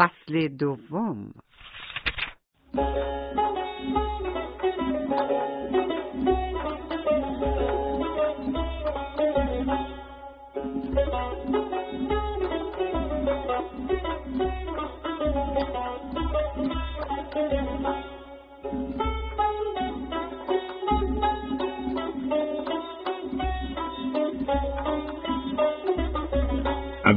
فصل دوم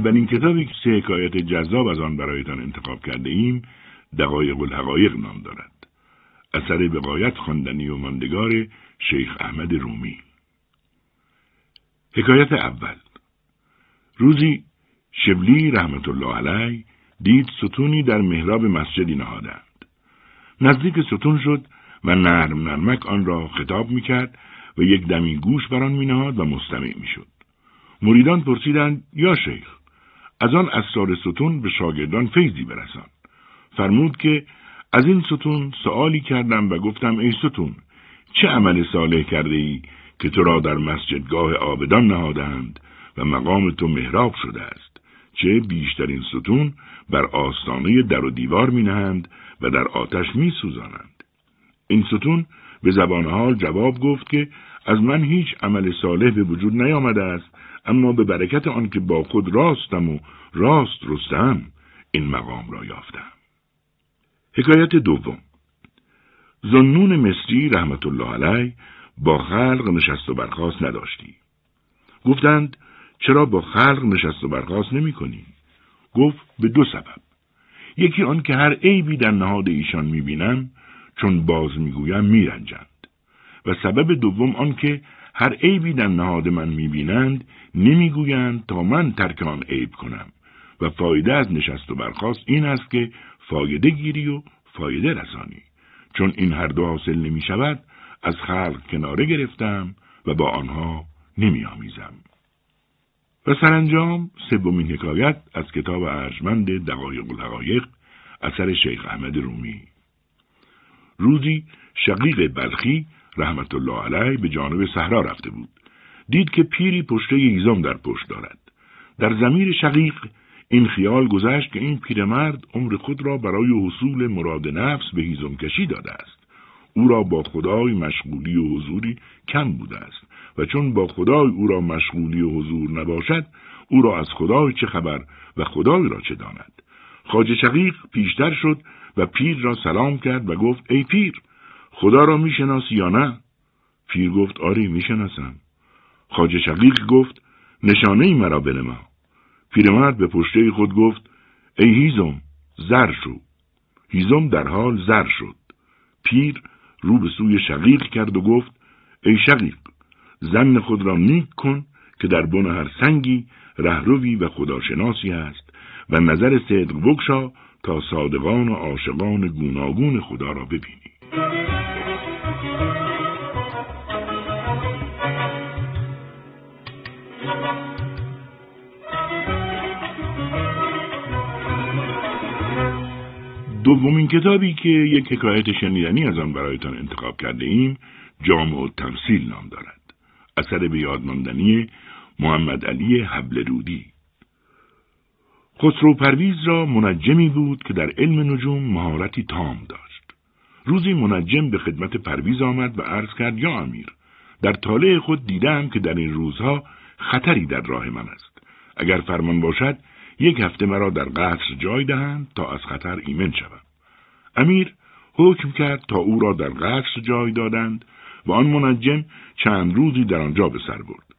اولین کتابی که سه حکایت جذاب از آن برایتان انتخاب کرده ایم دقایق الحقایق نام دارد. اثر بقایت خواندنی و ماندگار شیخ احمد رومی. حکایت اول. روزی شبلی رحمت الله علیه دید ستونی در محراب مسجدی نهادند. نزدیک ستون شد و نرم نرمک آن را خطاب می‌کرد و یک دمی گوش بر آن مینهاد و مستمع می‌شد. مریدان پرسیدند یا شیخ از آن اسرار ستون به شاگردان فیضی برسان فرمود که از این ستون سوالی کردم و گفتم ای ستون چه عمل صالح کرده ای که تو را در مسجدگاه آبدان نهادند و مقام تو محراب شده است چه بیشترین ستون بر آستانه در و دیوار می نهند و در آتش می سوزانند. این ستون به زبان حال جواب گفت که از من هیچ عمل صالح به وجود نیامده است اما به برکت آنکه با خود راستم و راست رستم این مقام را یافتم. حکایت دوم. زنون مصری رحمت الله علیه با خلق نشست و برخواست نداشتی. گفتند چرا با خلق نشست و برخواست نمی کنی؟ گفت به دو سبب. یکی آن که هر عیبی در نهاد ایشان می بینم چون باز می‌گویم میرنجند و سبب دوم آن که هر عیبی در نهاد من می‌بینند نمی‌گویند تا من ترک آن عیب کنم. و فایده از نشست و برخواست این است که فایده گیری و فایده رسانی. چون این هر دو حاصل نمی شود از خلق کناره گرفتم و با آنها نمی آمیزم. و سرانجام سومین حکایت از کتاب ارجمند دقایق الحقایق اثر شیخ احمد رومی. روزی شقیق بلخی رحمت الله علیه به جانب صحرا رفته بود. دید که پیری پشته هیزم در پشت دارد. در زمیر شقیق این خیال گذشت که این پیرمرد عمر خود را برای حصول مراد نفس به هیزم کشی داده است. او را با خدای مشغولی و حضوری کم بوده است و چون با خدای او را مشغولی و حضور نباشد او را از خدای چه خبر و خدای را چه داند؟ خاج شقیق پیشتر شد و پیر را سلام کرد و گفت ای پیر خدا را می‌شناسی یا نه؟ پیر گفت آری می‌شناسم. خاج شقیق گفت نشانه ای مرا ما. پیرمرد به پشته خود گفت ای هیزم زر شو. هیزم در حال زر شد. پیر رو به سوی شقیق کرد و گفت ای شقیق زن خود را نیک کن که در بن هر سنگی رهروی و خداشناسی است و نظر صدق بکشا تا صادقان و عاشقان گوناگون خدا را ببینی دومین کتابی که یک حکایت شنیدنی از آن برایتان انتخاب کرده ایم جامع و تمثیل نام دارد. اثر به یادماندنی محمد علی حبل رودی خسرو پرویز را منجمی بود که در علم نجوم مهارتی تام داشت. روزی منجم به خدمت پرویز آمد و عرض کرد یا امیر در طالع خود دیدم که در این روزها خطری در راه من است. اگر فرمان باشد یک هفته مرا در قصر جای دهند تا از خطر ایمن شوم. امیر حکم کرد تا او را در قصر جای دادند و آن منجم چند روزی در آنجا به سر برد.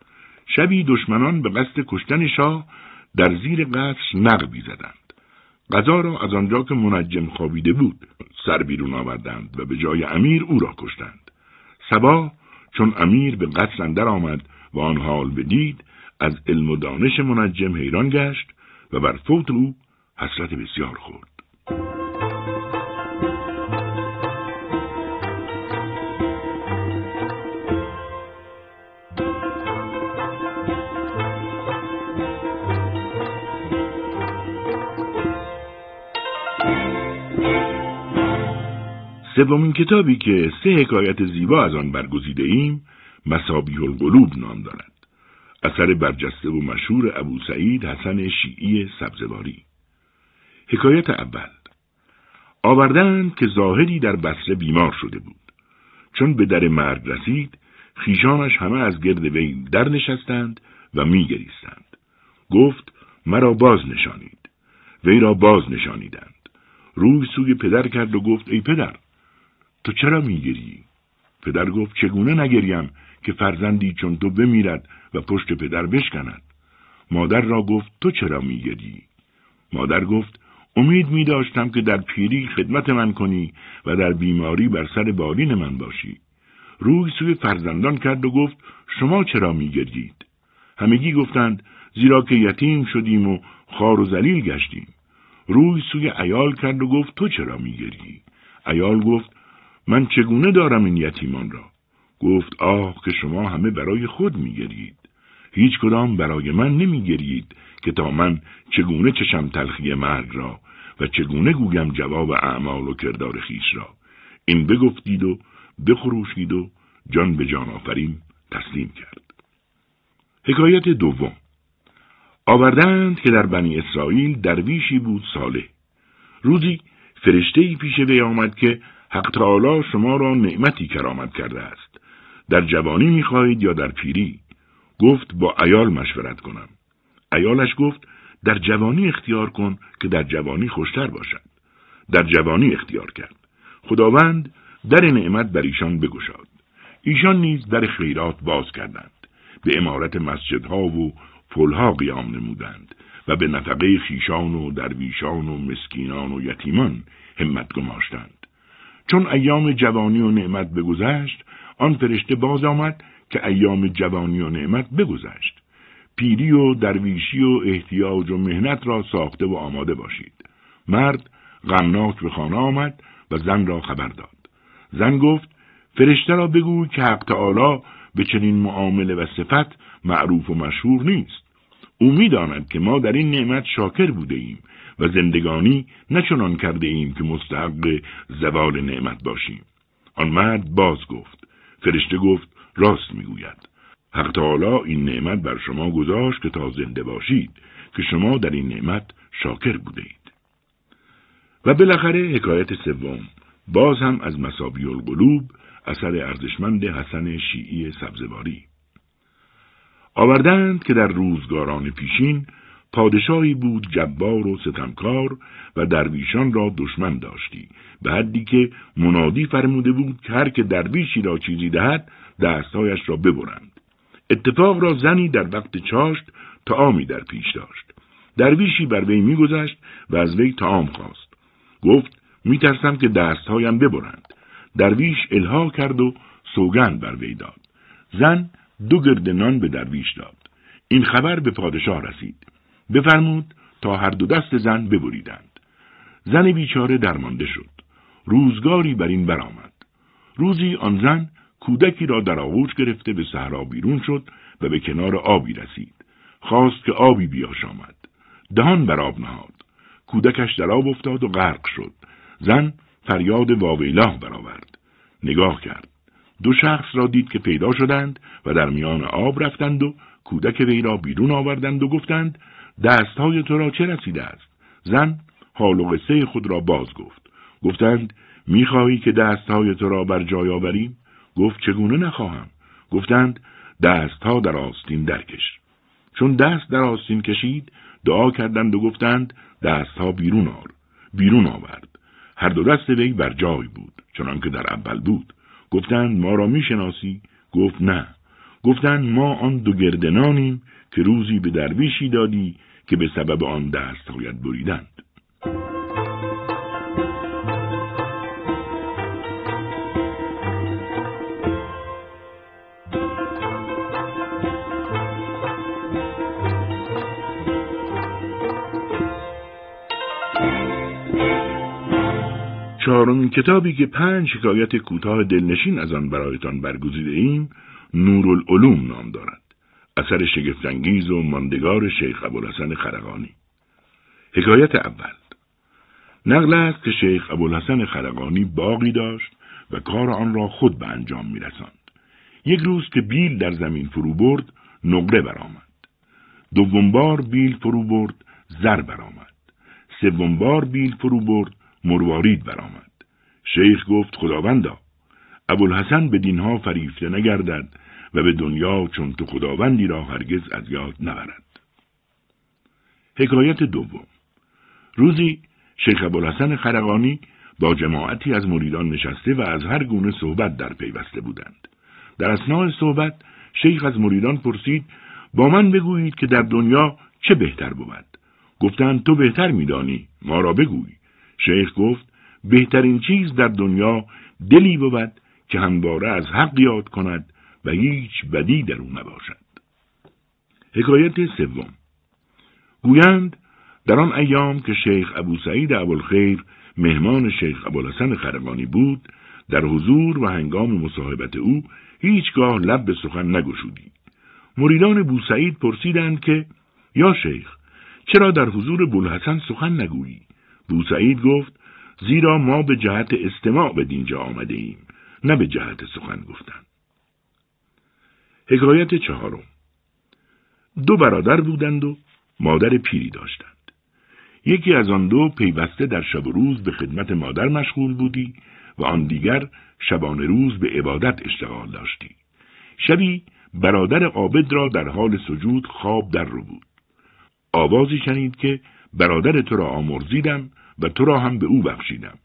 شبی دشمنان به قصد کشتن شاه در زیر قصر نقبی زدند. غذا را از آنجا که منجم خوابیده بود سر بیرون آوردند و به جای امیر او را کشتند. سبا چون امیر به قصر اندر آمد و آن حال بدید از علم و دانش منجم حیران گشت و بر فوت او حسرت بسیار خورد. سومین کتابی که سه حکایت زیبا از آن برگزیده ایم مسابیح القلوب نام دارد. اثر برجسته و مشهور ابو سعید حسن شیعی سبزواری. حکایت اول. آوردند که زاهدی در بسره بیمار شده بود. چون به در مرگ رسید خیشانش همه از گرد وی در نشستند و میگریستند. گفت مرا باز نشانید. وی را باز نشانیدند. روی سوی پدر کرد و گفت ای پدر تو چرا میگری پدر گفت چگونه نگریم که فرزندی چون تو بمیرد و پشت پدر بشکند مادر را گفت تو چرا میگری مادر گفت امید می داشتم که در پیری خدمت من کنی و در بیماری بر سر بالین من باشی. روی سوی فرزندان کرد و گفت شما چرا می گردید؟ همگی گفتند زیرا که یتیم شدیم و خار و زلیل گشتیم. روی سوی ایال کرد و گفت تو چرا می گردی؟ ایال گفت من چگونه دارم این یتیمان را؟ گفت آه که شما همه برای خود می گرید. هیچ کدام برای من نمی گرید که تا من چگونه چشم تلخی مرگ را و چگونه گویم جواب اعمال و کردار خیش را این بگفتید و بخروشید و جان به جان آفرین تسلیم کرد حکایت دوم آوردند که در بنی اسرائیل درویشی بود صالح روزی فرشته پیش وی آمد که حق تعالی شما را نعمتی کرامت کرده است. در جوانی می‌خواهید یا در پیری؟ گفت با ایال مشورت کنم. ایالش گفت در جوانی اختیار کن که در جوانی خوشتر باشد. در جوانی اختیار کرد. خداوند در نعمت بر ایشان بگشاد. ایشان نیز در خیرات باز کردند. به امارت مسجدها و پلها قیام نمودند و به نفقه خیشان و درویشان و مسکینان و یتیمان همت گماشتند. چون ایام جوانی و نعمت بگذشت آن فرشته باز آمد که ایام جوانی و نعمت بگذشت پیری و درویشی و احتیاج و مهنت را ساخته و آماده باشید. مرد غمناک به خانه آمد و زن را خبر داد. زن گفت فرشته را بگو که حق تعالی به چنین معامله و صفت معروف و مشهور نیست. او می‌داند که ما در این نعمت شاکر بوده ایم و زندگانی نچنان کرده ایم که مستحق زوال نعمت باشیم. آن مرد باز گفت. فرشته گفت راست می‌گوید. حق تعالی این نعمت بر شما گذاشت که تا زنده باشید که شما در این نعمت شاکر بوده اید. و بالاخره حکایت سوم باز هم از مسابی القلوب اثر ارزشمند حسن شیعی سبزواری آوردند که در روزگاران پیشین پادشاهی بود جبار و ستمکار و درویشان را دشمن داشتی به حدی که منادی فرموده بود که هر که درویشی را چیزی دهد دستهایش را ببرند اتفاق را زنی در وقت چاشت تعامی در پیش داشت. درویشی بر وی میگذشت و از وی تعام خواست. گفت میترسم که دستهایم ببرند. درویش الها کرد و سوگند بر وی داد. زن دو گرد نان به درویش داد. این خبر به پادشاه رسید. بفرمود تا هر دو دست زن ببریدند. زن بیچاره درمانده شد. روزگاری بر این برآمد. روزی آن زن کودکی را در آغوش گرفته به صحرا بیرون شد و به کنار آبی رسید. خواست که آبی بیاش آمد. دهان بر آب نهاد. کودکش در آب افتاد و غرق شد. زن فریاد واویلاه برآورد. نگاه کرد. دو شخص را دید که پیدا شدند و در میان آب رفتند و کودک وی را بیرون آوردند و گفتند دستهای تو را چه رسیده است؟ زن حال و قصه خود را باز گفت. گفتند می‌خواهی که دستهای تو را بر جای آوریم؟ گفت چگونه نخواهم گفتند دستها در آستین درکش چون دست در آستین کشید دعا کردند و گفتند دستها بیرون آر بیرون آورد هر دو دست وی بر جای بود چنانکه در اول بود گفتند ما را می‌شناسی؟ گفت نه. گفتند ما آن دو گردنانیم که روزی به درویشی دادی که به سبب آن دستهایت بریدند. چهارمین کتابی که پنج حکایت کوتاه دلنشین از آن برایتان برگزیده ایم نورالعلوم نام دارد. اثر شگفتانگیز و ماندگار شیخ ابوالحسن خرقانی. حکایت اول. نقل است که شیخ ابوالحسن خرقانی باقی داشت و کار آن را خود به انجام میرساند. یک روز که بیل در زمین فرو برد نقره برآمد. دوم بار بیل فرو برد زر برآمد. سوم بار بیل فرو برد مروارید برآمد. شیخ گفت خداوندا ابوالحسن به دینها فریفته نگردد و به دنیا چون تو خداوندی را هرگز از یاد نبرد. حکایت دوم. روزی شیخ ابوالحسن خرقانی با جماعتی از مریدان نشسته و از هر گونه صحبت در پیوسته بودند. در اسناع صحبت شیخ از مریدان پرسید با من بگویید که در دنیا چه بهتر بود؟ گفتند تو بهتر میدانی ما را بگوی. شیخ گفت بهترین چیز در دنیا دلی بود که همواره از حق یاد کند و هیچ بدی در او نباشد. حکایت سوم. گویند در آن ایام که شیخ ابو سعید ابوالخیر مهمان شیخ ابوالحسن خرقانی بود در حضور و هنگام مصاحبت او هیچگاه لب به سخن نگشودی مریدان بوسعید پرسیدند که یا شیخ چرا در حضور بولحسن سخن نگویی؟ بوسعید گفت زیرا ما به جهت استماع به دینجا آمده ایم نه به جهت سخن گفتن. حکایت چهارم. دو برادر بودند و مادر پیری داشتند. یکی از آن دو پیوسته در شب و روز به خدمت مادر مشغول بودی و آن دیگر شبانه روز به عبادت اشتغال داشتی. شبی برادر عابد را در حال سجود خواب در رو بود. آوازی شنید که برادر تو را آمرزیدم و تو را هم به او بخشیدم.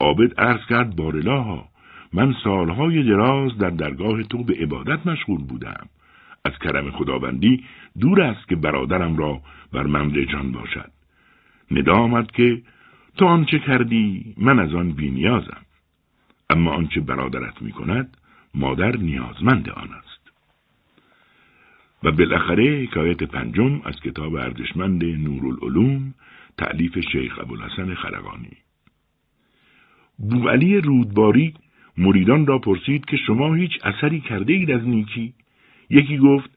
عابد عرض کرد بارلاها من سالهای دراز در درگاه تو به عبادت مشغول بودم. از کرم خداوندی دور است که برادرم را بر من رجان باشد. ندا آمد که تو آنچه کردی من از آن بینیازم اما آنچه برادرت می کند مادر نیازمند آن است. و بالاخره حکایت پنجم از کتاب ارزشمند نورالعلوم تعلیف شیخ ابوالحسن خرقانی. بوعلی رودباری مریدان را پرسید که شما هیچ اثری کرده اید از نیکی؟ یکی گفت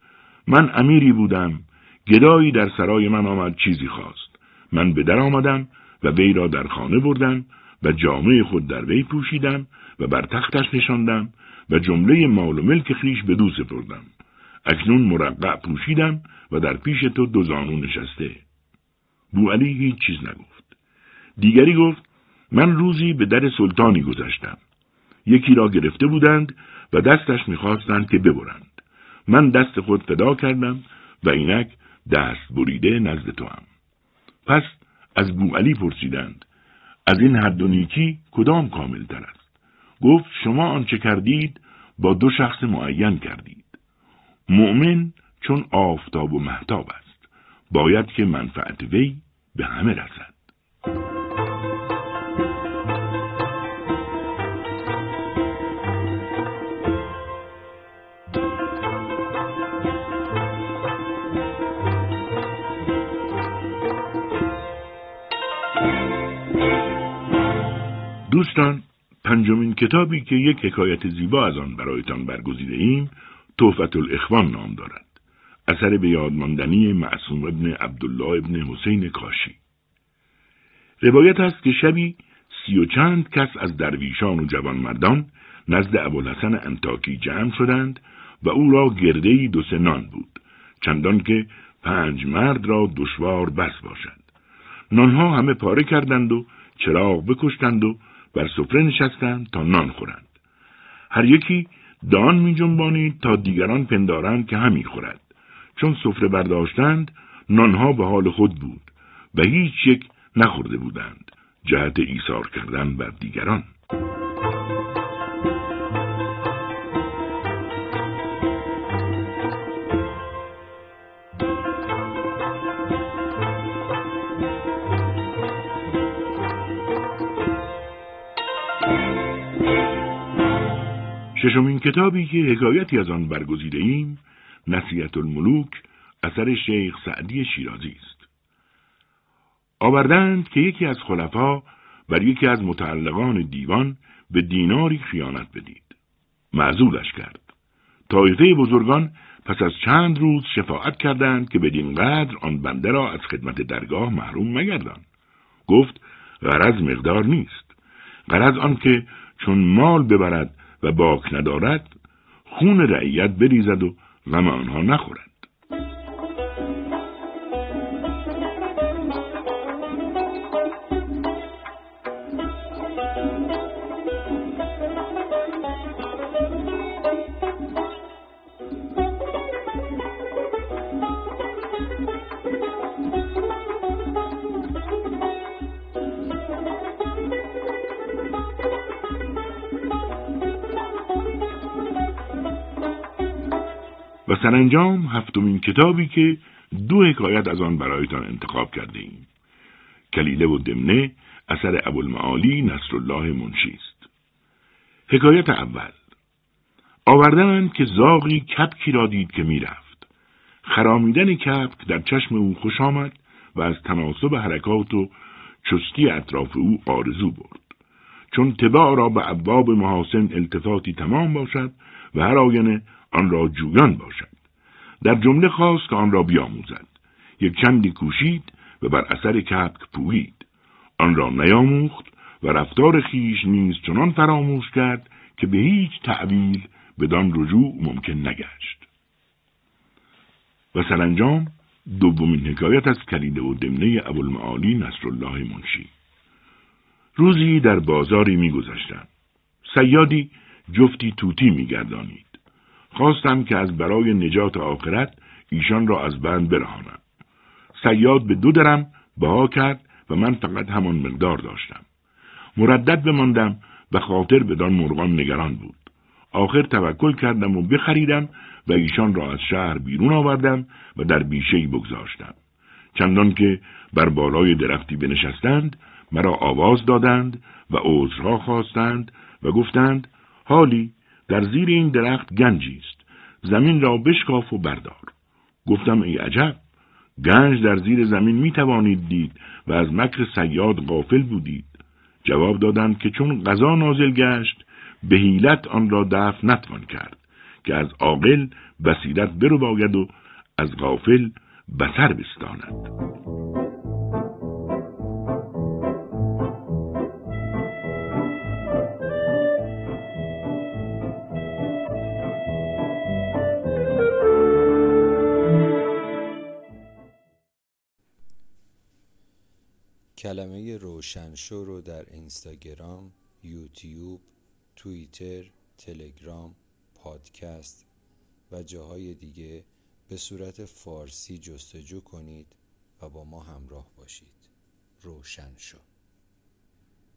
من امیری بودم گدایی در سرای من آمد چیزی خواست. من به در آمدم و وی را در خانه بردم و جامعه خود در وی پوشیدم و بر تختش نشاندم و جمله مال و ملک خیش به دو سپردم. اکنون مرقع پوشیدم و در پیش تو دو زانو نشسته. علی هیچ چیز نگفت. دیگری گفت من روزی به در سلطانی گذشتم. یکی را گرفته بودند و دستش می‌خواستند که ببرند. من دست خود فدا کردم و اینک دست بریده نزد تو هم. پس از علی پرسیدند از این حد و نیکی کدام کامل تر است؟ گفت شما آنچه کردید با دو شخص معین کردید. مؤمن چون آفتاب و محتاب است. باید که منفعت وی به همه رسد. دوستان پنجمین کتابی که یک حکایت زیبا از آن برایتان برگزیده ایم توفت الاخوان نام دارد. اثر به یادماندنی معصوم ابن عبدالله ابن حسین کاشی. روایت است که شبی سی و چند کس از درویشان و جوانمردان نزد ابوالحسن انتاکی جمع شدند و او را گردهی دو سنان بود چندان که پنج مرد را دشوار بس باشد. نانها همه پاره کردند و چراغ بکشتند و بر سفره نشستند تا نان خورند. هر یکی دان می جنبانید تا دیگران پندارند که همی خورد. چون سفره برداشتند نانها به حال خود بود و هیچ یک نخورده بودند. جهت ایثار کردن بر دیگران. ششمین کتابی که حکایتی از آن برگزیده ایم نصیحت الملوک اثر شیخ سعدی شیرازی است. آوردند که یکی از خلفا بر یکی از متعلقان دیوان به دیناری خیانت بدید. معذولش کرد. طایفه بزرگان پس از چند روز شفاعت کردند که بدین قدر آن بنده را از خدمت درگاه محروم مگردان. گفت غرض مقدار نیست. غرض آن که چون مال ببرد و باک ندارد خون رعیت بریزد و غم آنها نخورد. سرانجام هفتمین کتابی که دو حکایت از آن برایتان انتخاب کرده ایم. کلیله و دمنه اثر ابوالمعالی نصرالله منشی است. حکایت اول آوردند که زاغی کپکی را دید که می‌رفت. خرامیدن کپک در چشم او خوش آمد و از تناسب حرکات و چستی اطراف او آرزو برد. چون تباع را به ابواب محاسن التفاتی تمام باشد و هر آینه آن را جویان باشد. در جمله خواست که آن را بیاموزد. یک چندی کوشید و بر اثر کپک پویید. آن را نیاموخت و رفتار خیش نیز چنان فراموش کرد که به هیچ تعویل بدان رجوع ممکن نگشت. و سرانجام دومین حکایت از کلیده و دمنه ابوالمعالی نصرالله منشی روزی در بازاری میگذشتم سیادی جفتی توتی میگردانید خواستم که از برای نجات آخرت ایشان را از بند برهانم. سیاد به دو درم بها کرد و من فقط همان مقدار داشتم. مردد بماندم و خاطر بدان مرغان نگران بود. آخر توکل کردم و بخریدم و ایشان را از شهر بیرون آوردم و در بیشهای بگذاشتم. چندان که بر بالای درختی بنشستند مرا آواز دادند و عذرها خواستند و گفتند حالی در زیر این درخت گنجی است. زمین را بشکاف و بردار. گفتم ای عجب گنج در زیر زمین می توانید دید و از مکر سیاد غافل بودید. جواب دادند که چون غذا نازل گشت به حیلت آن را دفع نتوان کرد که از عاقل بصیرت برو باید و از غافل بسر بستاند. کلمه روشنشو رو در اینستاگرام، یوتیوب، توییتر، تلگرام، پادکست و جاهای دیگه به صورت فارسی جستجو کنید و با ما همراه باشید. روشن شو